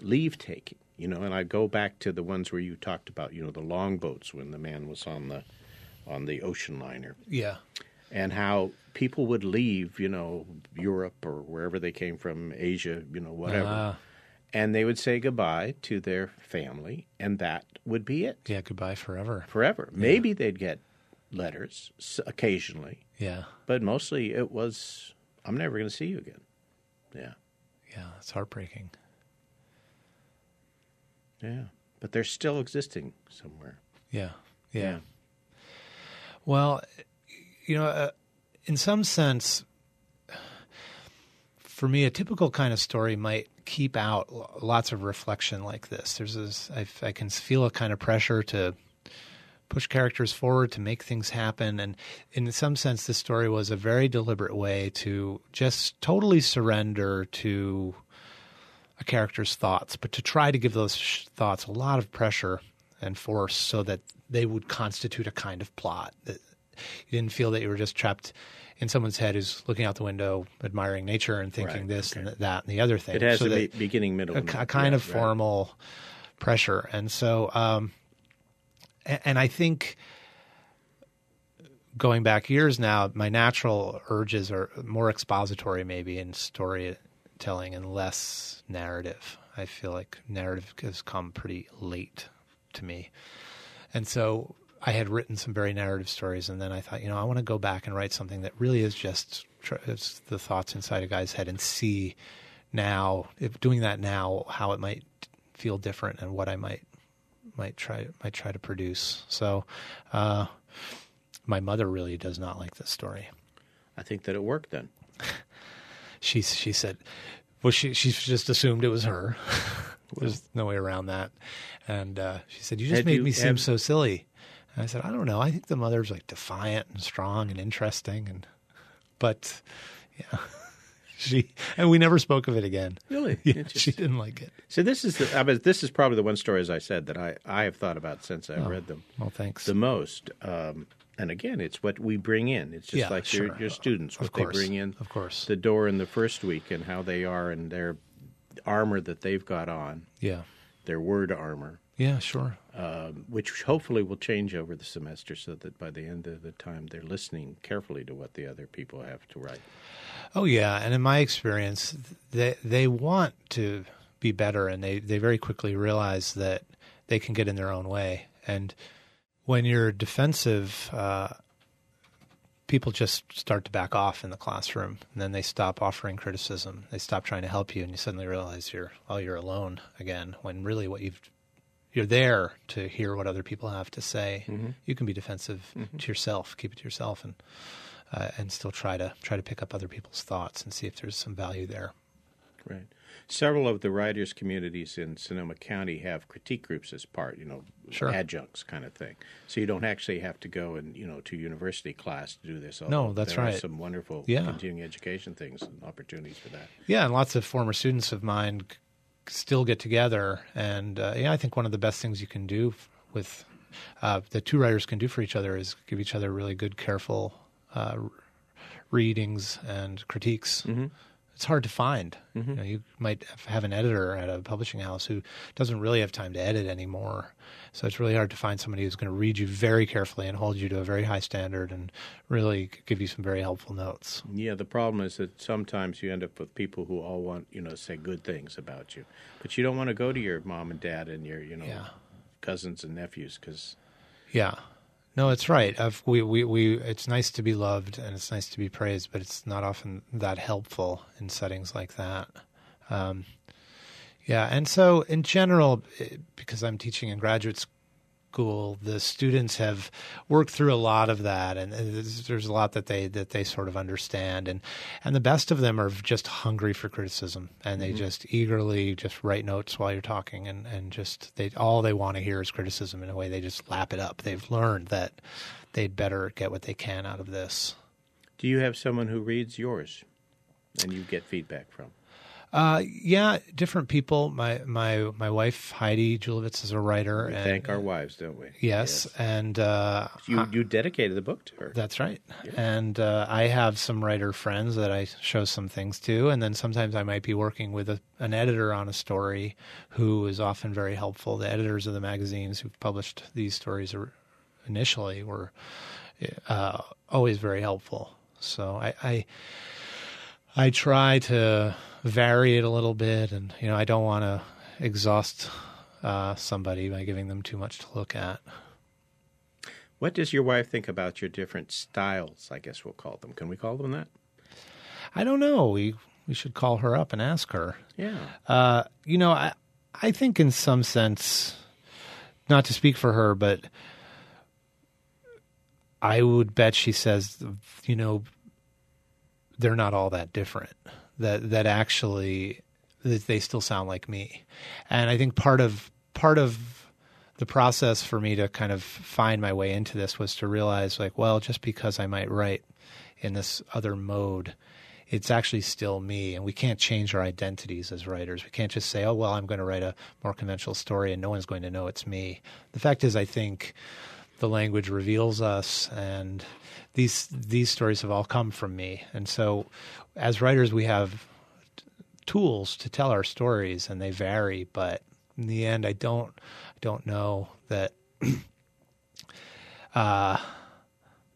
leave taking. You know, and I go back to the ones where you talked about, you know, the longboats when the man was on the on the ocean liner. Yeah and how people would leave, you know, Europe or wherever they came from, Asia, you know, whatever. Uh, and they would say goodbye to their family, and that would be it. Yeah, goodbye forever. Forever. Yeah. Maybe they'd get letters occasionally. Yeah. But mostly it was, I'm never going to see you again. Yeah. Yeah, it's heartbreaking. Yeah. But they're still existing somewhere. Yeah. Yeah. yeah. Well, you know, uh, in some sense, for me, a typical kind of story might keep out lots of reflection like this. There's this, I, I can feel a kind of pressure to push characters forward to make things happen. And in some sense, this story was a very deliberate way to just totally surrender to a character's thoughts, but to try to give those thoughts a lot of pressure and force so that they would constitute a kind of plot. That you didn't feel that you were just trapped in someone's head who's looking out the window, admiring nature and thinking right, this okay. and that and the other thing. It has so a beginning, middle, a, a kind yeah, of formal right. pressure. And so, um, and, and I think going back years now, my natural urges are more expository, maybe in storytelling, and less narrative. I feel like narrative has come pretty late to me, and so I had written some very narrative stories, and then I thought, you know, I want to go back and write something that really is just it's the thoughts inside a guy's head and see now, if doing that now, how it might feel different and what I might might try might try to produce. So, uh, my mother really does not like this story. I think that it worked then. (laughs) she she said, well, she she just assumed it was her. (laughs) There's no way around that. And uh, she said, "You just made you, me seem have... so silly." And I said, "I don't know. I think the mother's like defiant and strong and interesting, and (laughs) but yeah." (laughs) she and we never spoke of it again. Really? (laughs) Yeah, she didn't like it. So this is the, I mean, this is probably the one story, as I said, that I, I have thought about since I oh, read them. Well, thanks. The most. Um, and again, it's what we bring in. It's just yeah, like sure. your, your students, what of course. they bring in, of course, the door in the first week, and how they are, and their armor that they've got on. Yeah, their word armor. Yeah, sure. Um, which hopefully will change over the semester, so that by the end of the time they're listening carefully to what the other people have to write. Oh yeah, and in my experience, they they want to be better, and they they very quickly realize that they can get in their own way. And when you're defensive, uh, people just start to back off in the classroom, and then they stop offering criticism. They stop trying to help you, and you suddenly realize you're oh you're alone again. When really what you've you're there to hear what other people have to say. Mm-hmm. You can be defensive mm-hmm. to yourself, keep it to yourself, and uh, and still try to try to pick up other people's thoughts and see if there's some value there. Right. Several of the writers' communities in Sonoma County have critique groups as part, you know, sure. adjuncts kind of thing. So you don't actually have to go and you know to university class to do this. No, that's there right. Are some wonderful yeah. continuing education things and opportunities for that. Yeah, and lots of former students of mine still get together, and uh, yeah, I think one of the best things you can do with uh, the two writers can do for each other is give each other really good, careful uh, readings and critiques. Mm-hmm. It's hard to find. Mm-hmm. You, know, you, might have an editor at a publishing house who doesn't really have time to edit anymore. So it's really hard to find somebody who's going to read you very carefully and hold you to a very high standard and really give you some very helpful notes. Yeah, the problem is that sometimes you end up with people who all want, you know, say good things about you. But you don't want to go to your mom and dad and your, you know, yeah. cousins and nephews because. Yeah. No, it's right. We, we, we, it's nice to be loved and it's nice to be praised, but it's not often that helpful in settings like that. Um, yeah, and so in general, because I'm teaching in graduate school, the students have worked through a lot of that, and there's a lot that they that they sort of understand, and and the best of them are just hungry for criticism, and they mm-hmm. just eagerly just write notes while you're talking, and and just they all they want to hear is criticism. In a way, they just lap it up. They've learned that they'd better get what they can out of this. Do you have someone who reads yours, and you get feedback from? Uh, yeah, different people. My my my wife Heidi Julavits is a writer. We and, thank our wives, don't we? Yes, yes. and uh, you you dedicated the book to her. That's right. Yeah. And uh, I have some writer friends that I show some things to, and then sometimes I might be working with a, an editor on a story who is often very helpful. The editors of the magazines who've published these stories are, initially were uh, always very helpful. So I, I I try to vary it a little bit, and you know, I don't want to exhaust uh, somebody by giving them too much to look at. What does your wife think about your different styles? I guess we'll call them. Can we call them that? I don't know. We we should call her up and ask her. Yeah. Uh, you know, I I think in some sense, not to speak for her, but I would bet she says, you know, they're not all that different that that actually that they still sound like me. And I think part of part of the process for me to kind of find my way into this was to realize like, well, just because I might write in this other mode, it's actually still me and we can't change our identities as writers. We can't just say, "Oh, well, I'm going to write a more conventional story and no one's going to know it's me." The fact is I think the language reveals us and these these stories have all come from me. And so as writers, we have t- tools to tell our stories, and they vary. But in the end, I don't I don't know that (clears throat) uh,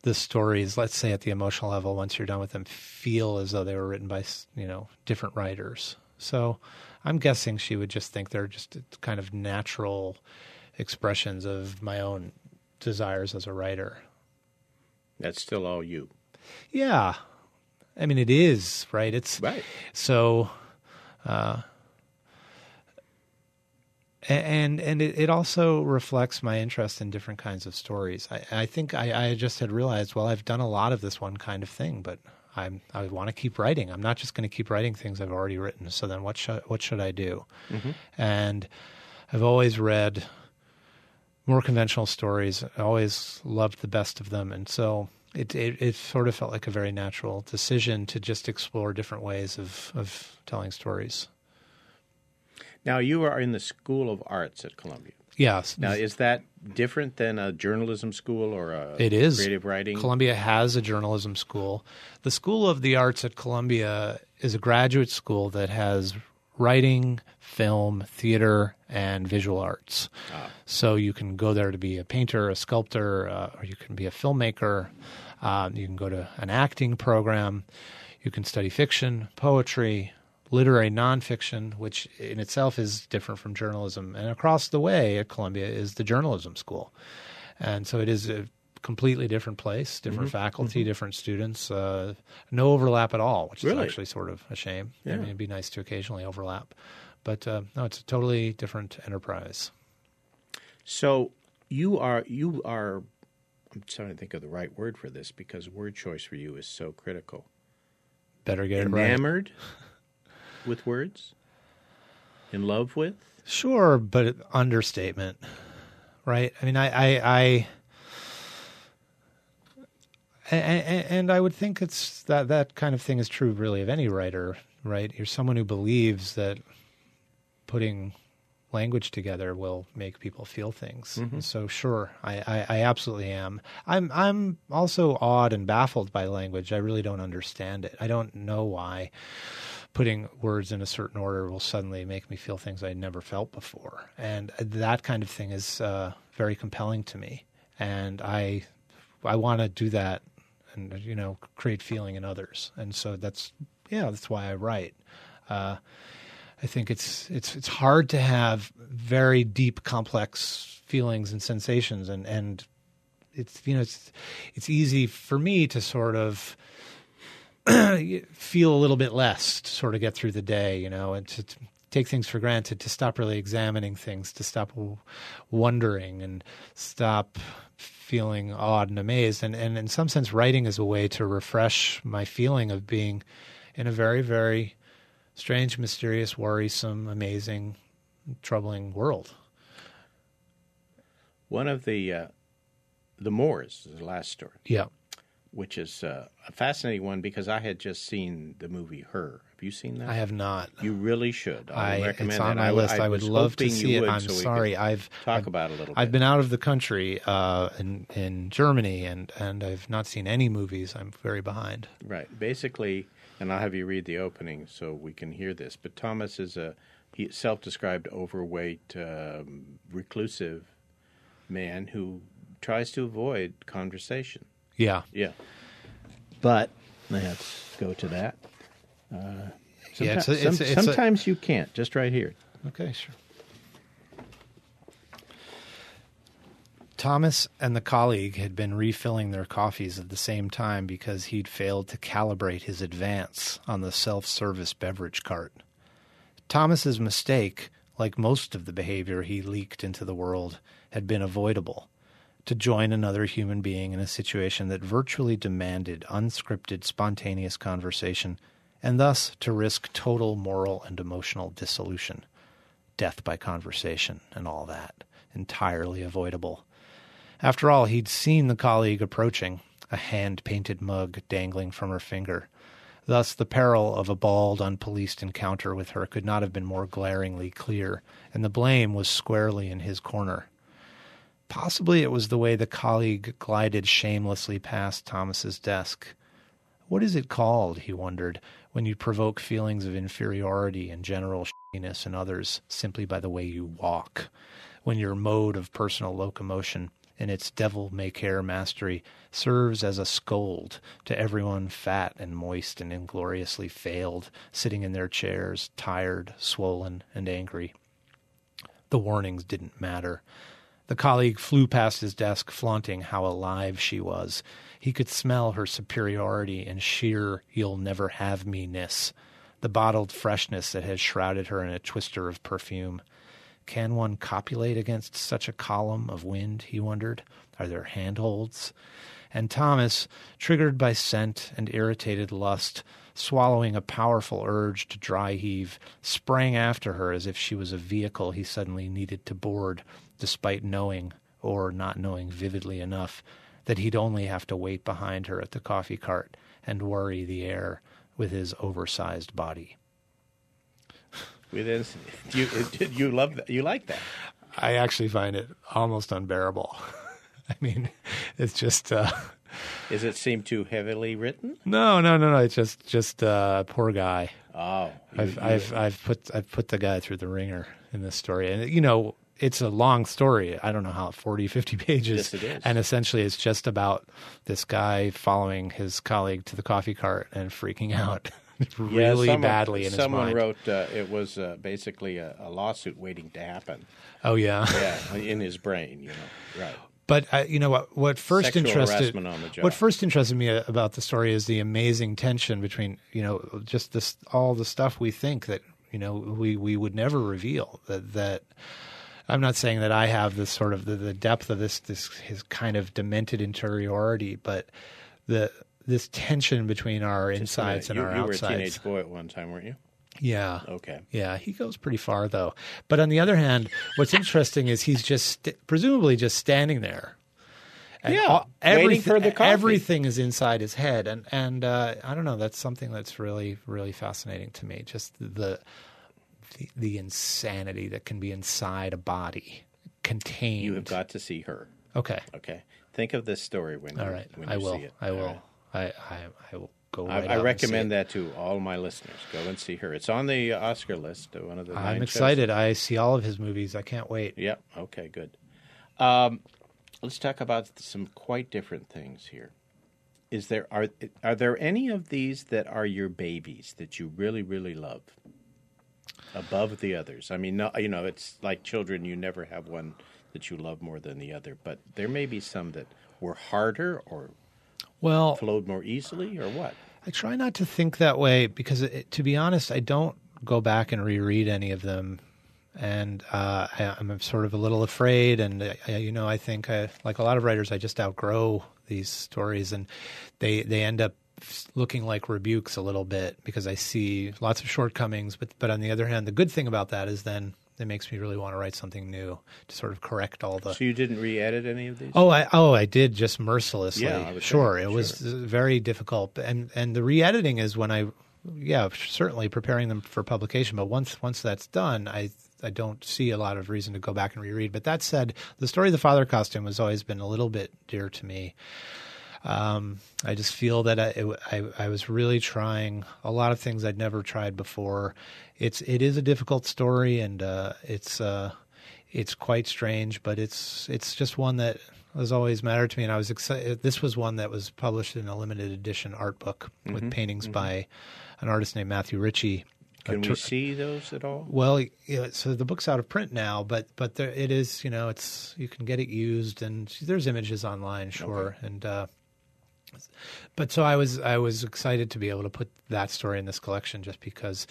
the stories, let's say at the emotional level, once you're done with them, feel as though they were written by you know different writers. So I'm guessing she would just think they're just kind of natural expressions of my own desires as a writer. That's still all you. Yeah, I mean it is right. It's right. So. Uh, and and it, it also reflects my interest in different kinds of stories. I, I think I, I just had realized, well, I've done a lot of this one kind of thing, but I'm I want to keep writing. I'm not just going to keep writing things I've already written. So then, what should what should I do? Mm-hmm. And I've always read more conventional stories. I always loved the best of them, and so it, it, it sort of felt like a very natural decision to just explore different ways of of telling stories. Now you are in the School of Arts at Columbia. Yes. Now is that different than a journalism school or a it is creative writing? Columbia has a journalism school. The School of the Arts at Columbia is a graduate school that has writing, film, theater, and visual arts. Ah. So you can go there to be a painter, a sculptor, uh, or you can be a filmmaker. Um, you can go to an acting program. You can study fiction, poetry, literary nonfiction, which in itself is different from journalism. And across the way at Columbia is the journalism school. And so it is a completely different place, different mm-hmm. faculty, mm-hmm. different students, uh, no overlap at all, which really? is actually sort of a shame. Yeah. I mean, it'd be nice to occasionally overlap. But uh, no, it's a totally different enterprise. So you are you are I'm trying to think of the right word for this because word choice for you is so critical. Better get enamored. right. (laughs) With words? In love with? Sure, but understatement, right? I mean, I, I, I and, and, I would think it's that that kind of thing is true, really, of any writer, right? You're someone who believes that putting language together will make people feel things. Mm-hmm. So, sure, I, I, I, absolutely am. I'm I'm also awed and baffled by language. I really don't understand it. I don't know why putting words in a certain order will suddenly make me feel things I never felt before, and that kind of thing is uh, very compelling to me. And I, I want to do that, and you know, create feeling in others. And so that's yeah, that's why I write. Uh, I think it's it's it's hard to have very deep, complex feelings and sensations, and and it's you know it's it's easy for me to sort of (clears throat) feel a little bit less to sort of get through the day, you know, and to, to take things for granted, to stop really examining things, to stop w- wondering and stop feeling awed and amazed. And, and in some sense, writing is a way to refresh my feeling of being in a very, very strange, mysterious, worrisome, amazing, troubling world. One of the uh, the Moors, is the last story. Yeah which is uh, a fascinating one because I had just seen the movie Her. Have you seen that? I have not. You really should. I, I recommend it's on it. my I, list. I, I would love to see it. I'm so sorry. I've talk I've, about a little. I've been out of the country uh, in in Germany, and and I've not seen any movies. I'm very behind. Right. Basically, and I'll have you read the opening so we can hear this. But Thomas is a he self-described overweight, um, reclusive man who tries to avoid conversation. Yeah. Yeah. But let's go to that. Uh, yeah, it's a, it's a, it's sometimes a, you can't. Just right here. Okay, sure. Thomas and the colleague had been refilling their coffees at the same time because he'd failed to calibrate his advance on the self service beverage cart. Thomas's mistake, like most of the behavior he leaked into the world, had been avoidable to join another human being in a situation that virtually demanded unscripted, spontaneous conversation, and thus to risk total moral and emotional dissolution. Death by conversation and all that. Entirely avoidable. After all, he'd seen the colleague approaching, a hand painted mug dangling from her finger. Thus, the peril of a bald, unpoliced encounter with her could not have been more glaringly clear, and the blame was squarely in his corner. Possibly it was the way the colleague glided shamelessly past Thomas's desk. What is it called, he wondered, when you provoke feelings of inferiority and general shittiness in others simply by the way you walk? When your mode of personal locomotion in its devil may care mastery, serves as a scold to everyone fat and moist and ingloriously failed, sitting in their chairs, tired, swollen, and angry. The warnings didn't matter. The colleague flew past his desk, flaunting how alive she was. He could smell her superiority and sheer you'll never have me ness, the bottled freshness that had shrouded her in a twister of perfume. Can one copulate against such a column of wind? he wondered. Are there handholds? And Thomas, triggered by scent and irritated lust, swallowing a powerful urge to dry heave, sprang after her as if she was a vehicle he suddenly needed to board, despite knowing, or not knowing vividly enough, that he'd only have to wait behind her at the coffee cart and worry the air with his oversized body. Within, do you, you love that? You like that? I actually find it almost unbearable. (laughs) I mean, it's just. Uh, Does it seem too heavily written? no, no, no, no. It's just, just uh, poor guy. Oh, I've, I've, I've put, I've put the guy through the ringer in this story, and you know, it's a long story. I don't know how 40, 50 (laughs) pages, Yes, it is. and essentially, it's just about this guy following his colleague to the coffee cart and freaking out (laughs) Yeah, really someone- badly in Someone his mind. wrote uh, it was uh, basically a, a lawsuit waiting to happen. oh yeah, Yeah, (laughs) in his brain, you know. Right. But uh, you know what? What first Sexual interested harassment on the job. what first interested me about the story is the amazing tension between you know just this all the stuff we think that you know we we would never reveal that that. I'm not saying that I have this sort of the, the depth of this this his kind of demented interiority, but the this tension between our insides Uh, and you, our you were a teenage boy at one time, weren't you? Yeah. Okay. Yeah, he goes pretty far though. But on the other hand, what's interesting is he's just st- presumably just standing there. And Yeah, all- waiting everything, for the coffee. everything is inside his head, and and uh, I don't know. That's something that's really really fascinating to me. Just the the, the insanity that can be inside a body, contained. You have got to see her. okay. Okay. Think of this story when you, All right. when you I will. see it. I All will. right. I, I I will go. I, Right I out recommend and see it. that to all my listeners. Go and see her. It's on the Oscar list. uh, One of the. I'm excited. I see all of his movies. I can't wait. Shows. Yep. Okay. Good. Um, let's talk about some quite different things here. Is there are are there any of these that are your babies that you really really love above the others? I mean, no, you know, it's like children. You never have one that you love more than the other, but there may be some that were harder or Well, flowed more easily, or what? I try not to think that way because, it, to be honest, I don't go back and reread any of them, and uh, I, I'm sort of a little afraid. And I, you know, I think I, like a lot of writers, I just outgrow these stories, and they they end up looking like rebukes a little bit because I see lots of shortcomings. But but on the other hand, the good thing about that is then it makes me really want to write something new to sort of correct all the So you didn't re-edit any of these? Oh, I oh I did just mercilessly. Yeah, I was sure, it was very difficult, and and the re-editing is when I, yeah, certainly preparing them for publication. But once once that's done, I I don't see a lot of reason to go back and reread. But that said, the story of the father costume has always been a little bit dear to me. Um, I just feel that I, it, I I was really trying a lot of things I'd never tried before. It's it is a difficult story, and uh, it's uh, it's quite strange, but it's it's just one that has always mattered to me. And I was excited. This was one that was published in a limited edition art book with paintings by an artist named Matthew Ritchie. Can A we see those at all? well, yeah, so the book's out of print now, but but there, it is. You know, it's you can get it used, and there's images online, sure. And uh, but so I was I was excited to be able to put that story in this collection, just because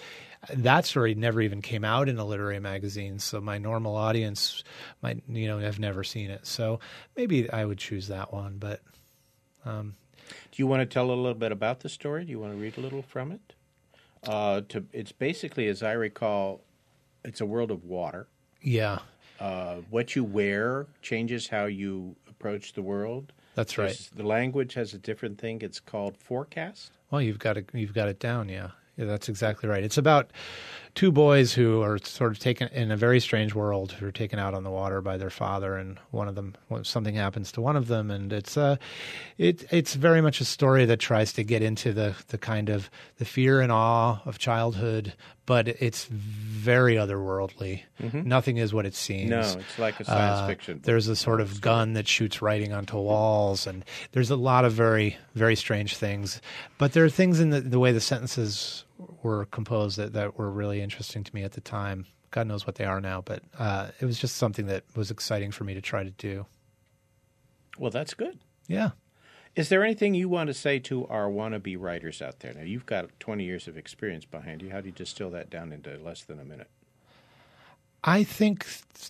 that story never even came out in a literary magazine. So my normal audience might you know have never seen it. So maybe I would choose that one, but. Um, Do you want to tell a little bit about the story? Do you want to read a little from it? Uh, to it's basically, as I recall, it's a world of water. yeah, Uh, what you wear changes how you approach the world. That's right. There's- The language has a different thing. It's called forecast. Well, you've got it. You've got it down. Yeah, yeah, that's exactly right. It's about two boys who are sort of taken in a very strange world who are taken out on the water by their father, and one of them something happens to one of them, and it's uh, it it's very much a story that tries to get into the the kind of the fear and awe of childhood, but it's very otherworldly. Mm-hmm. Nothing is what it seems. No, it's like a science uh, fiction. There's a sort of gun that shoots writing onto walls, and there's a lot of very very strange things. But there are things in the, the way the sentences were composed that, that were really interesting to me at the time. God knows what they are now, but uh, it was just something that was exciting for me to try to do. Well, that's good. Yeah. Is there anything you want to say to our wannabe writers out there? Now, you've got 20 years of experience behind you. How do you distill that down into less than a minute? I think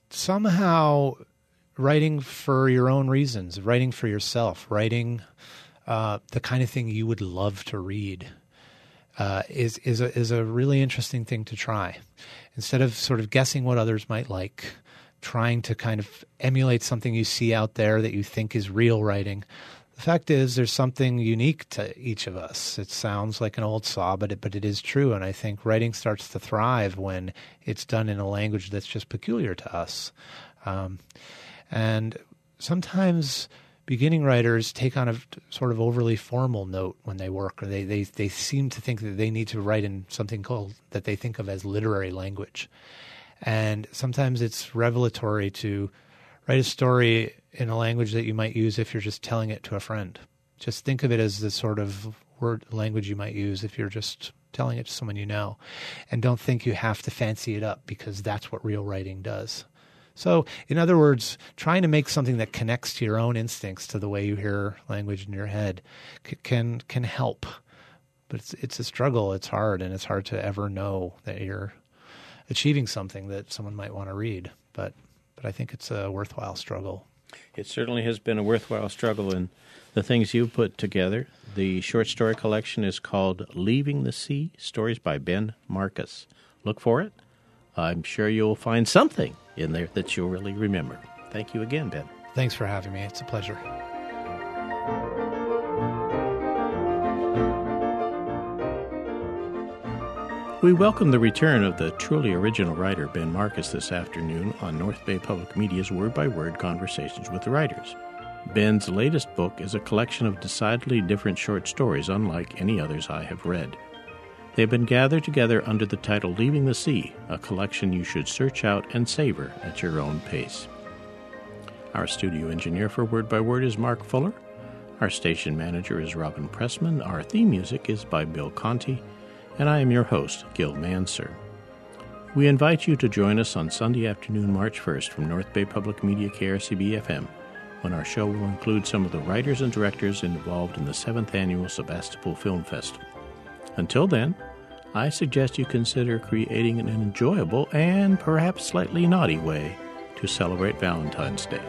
somehow writing for your own reasons, writing for yourself, writing uh, the kind of thing you would love to read uh, is is a is a really interesting thing to try. Instead of sort of guessing what others might like, trying to kind of emulate something you see out there that you think is real writing. The fact is, there's something unique to each of us. It sounds like an old saw, but it, but it is true. And I think writing starts to thrive when it's done in a language that's just peculiar to us. Um, and sometimes beginning writers take on a sort of overly formal note when they work, or they, they, they seem to think that they need to write in something called that they think of as literary language. And sometimes it's revelatory to write a story in a language that you might use if you're just telling it to a friend. Just think of it as the sort of word language you might use if you're just telling it to someone you know. And don't think you have to fancy it up because that's what real writing does. So, in other words, trying to make something that connects to your own instincts, to the way you hear language in your head, can can help. But it's it's a struggle. It's hard, and it's hard to ever know that you're achieving something that someone might want to read. But but I think it's a worthwhile struggle. It certainly has been a worthwhile struggle, and the things you've put together. The short story collection is called "Leaving the Sea: Stories by Ben Marcus." Look for it. I'm sure you'll find something in there that you'll really remember. Thank you again, Ben. Thanks for having me. It's a pleasure. We welcome the return of the truly original writer Ben Marcus this afternoon on North Bay Public Media's Word by Word Conversations with the Writers. Ben's latest book is a collection of decidedly different short stories, unlike any others I have read. They have been gathered together under the title Leaving the Sea, a collection you should search out and savor at your own pace. Our studio engineer for Word by Word is Mark Fuller. Our station manager is Robin Pressman. Our theme music is by Bill Conti. And I am your host, Gil Mansergh. We invite you to join us on Sunday afternoon, March 1st from North Bay Public Media KRCB FM, when our show will include some of the writers and directors involved in the 7th annual Sebastopol Film Festival. Until then, I suggest you consider creating an enjoyable and perhaps slightly naughty way to celebrate Valentine's Day.